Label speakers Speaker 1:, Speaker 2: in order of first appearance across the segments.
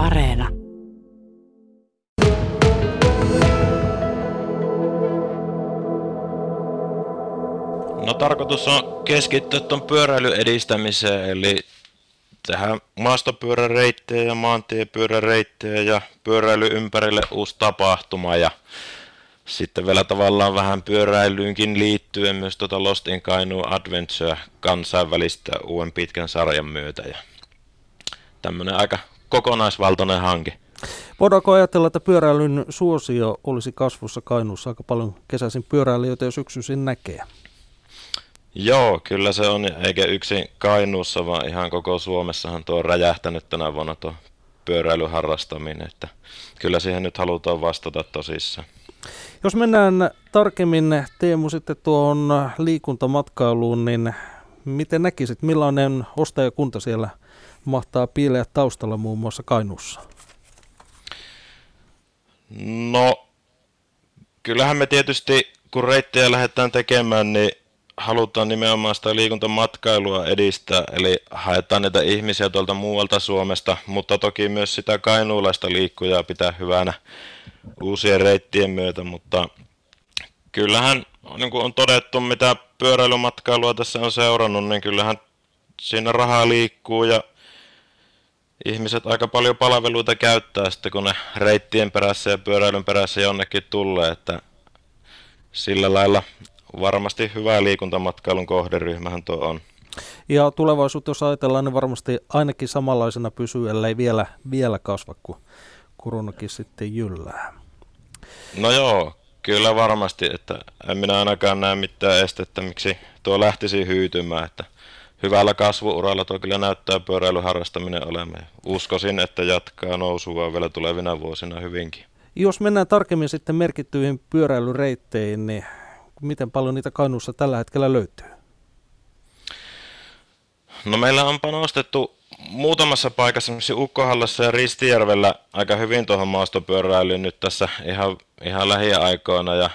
Speaker 1: Areena.
Speaker 2: No tarkoitus on keskittyä tuon pyöräilyn edistämiseen, eli tehdä maastopyöräreittejä ja maantiepyöräreittejä ja pyöräily ympärille uusi tapahtuma ja sitten vielä tavallaan vähän pyöräilyynkin liittyen myös tuota Lost in Kainu Adventure kansainvälistä uuden pitkän sarjan myötä ja tämmönen aika kokonaisvaltainen hanke.
Speaker 3: Voidaanko ajatella, että pyöräilyn suosio olisi kasvussa Kainuussa aika paljon kesäisin pyöräilijöitä jo syksyisin näkee?
Speaker 2: Joo, kyllä se on, eikä yksin Kainuussa, vaan ihan koko Suomessahan tuo on räjähtänyt tänä vuonna tuo pyöräilyharrastaminen, että kyllä siihen nyt halutaan vastata tosissaan.
Speaker 3: Jos mennään tarkemmin Teemu sitten tuohon liikuntamatkailuun, niin miten näkisit, millainen ostajakunta siellä mahtaa piileä taustalla muun muassa Kainuussa?
Speaker 2: No, kyllähän me tietysti, kun reittejä lähdetään tekemään, niin halutaan nimenomaan sitä liikuntamatkailua edistää, eli haetaan niitä ihmisiä tuolta muualta Suomesta, mutta toki myös sitä kainuulaista liikkujaa pitää hyvänä uusien reittien myötä, mutta kyllähän niin kuin on todettu, mitä pyöräilymatkailua tässä on seurannut, niin kyllähän siinä rahaa liikkuu ja ihmiset aika paljon palveluita käyttää sitten, kun ne reittien perässä ja pyöräilyn perässä jonnekin tulee, että sillä lailla varmasti hyvä liikuntamatkailun kohderyhmähän tuo on.
Speaker 3: Ja tulevaisuutta, jos ajatellaan, niin varmasti ainakin samanlaisena pysyy, ellei vielä, vielä kasva, kun koronakin sitten jyllää.
Speaker 2: No joo, kyllä varmasti, että en minä ainakaan näe mitään estettä, miksi tuo lähtisi hyytymään, että hyvällä kasvuuralla tuo kyllä näyttää pyöräilyharrastaminen olemaan. Uskoisin, että jatkaa nousua vielä tulevina vuosina hyvinkin.
Speaker 3: Jos mennään tarkemmin sitten merkittyihin pyöräilyreitteihin, niin miten paljon niitä Kainuussa tällä hetkellä löytyy?
Speaker 2: No meillä on panostettu muutamassa paikassa, esimerkiksi Ukkohallassa ja Ristijärvellä aika hyvin tuohon maastopyöräilyyn nyt tässä ihan, ihan lähiaikoina ja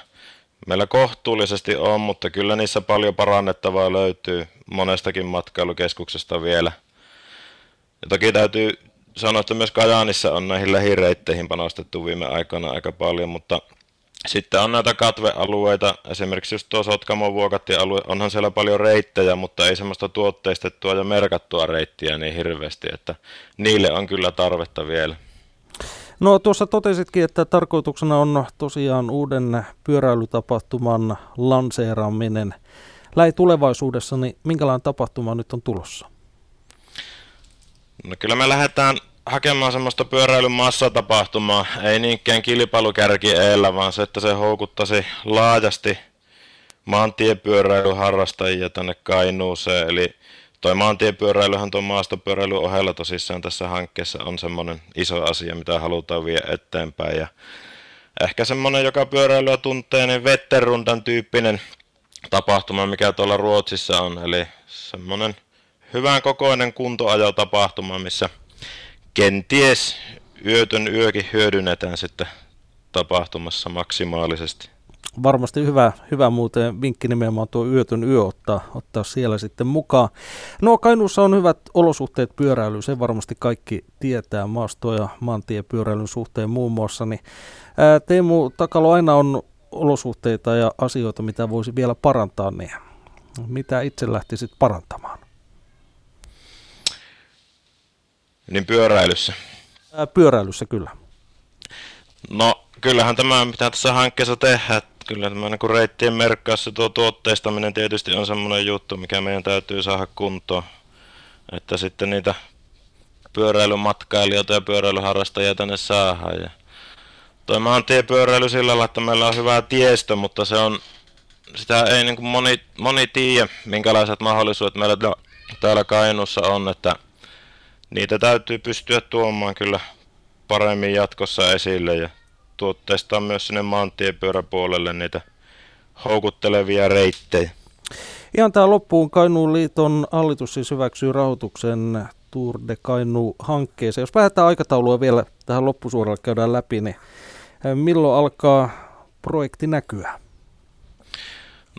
Speaker 2: meillä kohtuullisesti on, mutta kyllä niissä paljon parannettavaa löytyy monestakin matkailukeskuksesta vielä. Ja toki täytyy sanoa, että myös Kajaanissa on näihin lähireitteihin panostettu viime aikoina aika paljon, mutta sitten on näitä katvealueita, esimerkiksi just tuo Sotkamon alue, onhan siellä paljon reittejä, mutta ei semmoista tuotteistettua ja merkattua reittiä niin hirveästi, että niille on kyllä tarvetta vielä.
Speaker 3: No tuossa totesitkin, että tarkoituksena on tosiaan uuden pyöräilytapahtuman lanseeraaminen. Lähitulevaisuudessa, niin minkälainen tapahtuma nyt on tulossa?
Speaker 2: No kyllä me lähdetään hakemaan semmoista pyöräilyn massatapahtumaa, ei niinkään kilpailukärki eellä, vaan se, että se houkuttaisi laajasti maantiepyöräilyharrastajia tänne Kainuuseen. Eli toi maantiepyöräilyhän tuon maastopyöräilyn ohella tosissaan tässä hankkeessa on semmoinen iso asia, mitä halutaan viedä eteenpäin. Ja ehkä semmoinen, joka pyöräilyä tuntee, niin Vetterundan tyyppinen tapahtuma, mikä tuolla Ruotsissa on. Eli semmoinen hyvän kokoinen kuntoajotapahtuma, missä – kenties yötön yökin hyödynnetään sitten tapahtumassa maksimaalisesti.
Speaker 3: Varmasti hyvä, hyvä muuten vinkki nimenomaan tuo yötön yö ottaa, ottaa siellä sitten mukaan. No Kainuussa on hyvät olosuhteet pyöräilyyn, se varmasti kaikki tietää maasto- ja maantiepyöräilyn suhteen muun muassa. Niin, ää, Teemu Takalo aina on olosuhteita ja asioita, mitä voisi vielä parantaa, niin mitä itse lähtisit parantamaan?
Speaker 2: Niin pyöräilyssä?
Speaker 3: Ää, pyöräilyssä kyllä.
Speaker 2: No kyllähän tämä, mitä tässä hankkeessa tehdään, kyllä tämä niin reittien merkkaus ja tuo tuotteistaminen tietysti on semmoinen juttu, mikä meidän täytyy saada kuntoon. Että sitten niitä pyöräilymatkailijoita ja pyöräilyharrastajia tänne saadaan. Ja toi maantiepyöräily sillä lailla, että meillä on hyvä tiestö, mutta se on, sitä ei niin kuin moni, moni tiedä, minkälaiset mahdollisuudet meillä täällä Kainuussa on, että niitä täytyy pystyä tuomaan kyllä paremmin jatkossa esille ja tuotteistaa myös sinne maantiepyöräpuolelle niitä houkuttelevia reittejä.
Speaker 3: Ihan tämä loppuun Kainuun liiton hallitus siis hyväksyy rahoituksen Tour de Kainu-hankkeeseen. Jos lähdetään aikataulua vielä tähän loppusuoralle käydään läpi, niin milloin alkaa projekti näkyä?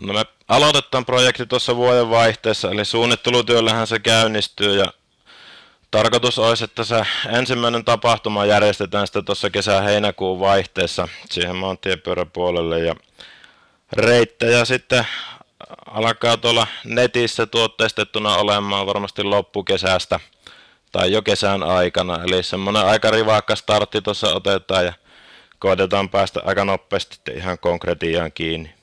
Speaker 2: No me aloitetaan projekti tuossa vuoden vaihteessa, eli suunnittelutyöllähän se käynnistyy ja tarkoitus olisi, että se ensimmäinen tapahtuma järjestetään sitten tuossa kesä-heinäkuun vaihteessa siihen maantiepyöräpuolelle ja reittejä sitten alkaa tuolla netissä tuotteistettuna olemaan varmasti loppukesästä tai jo kesän aikana. Eli semmoinen aika rivakka startti tuossa otetaan ja koitetaan päästä aika nopeasti ihan konkretiaan kiinni.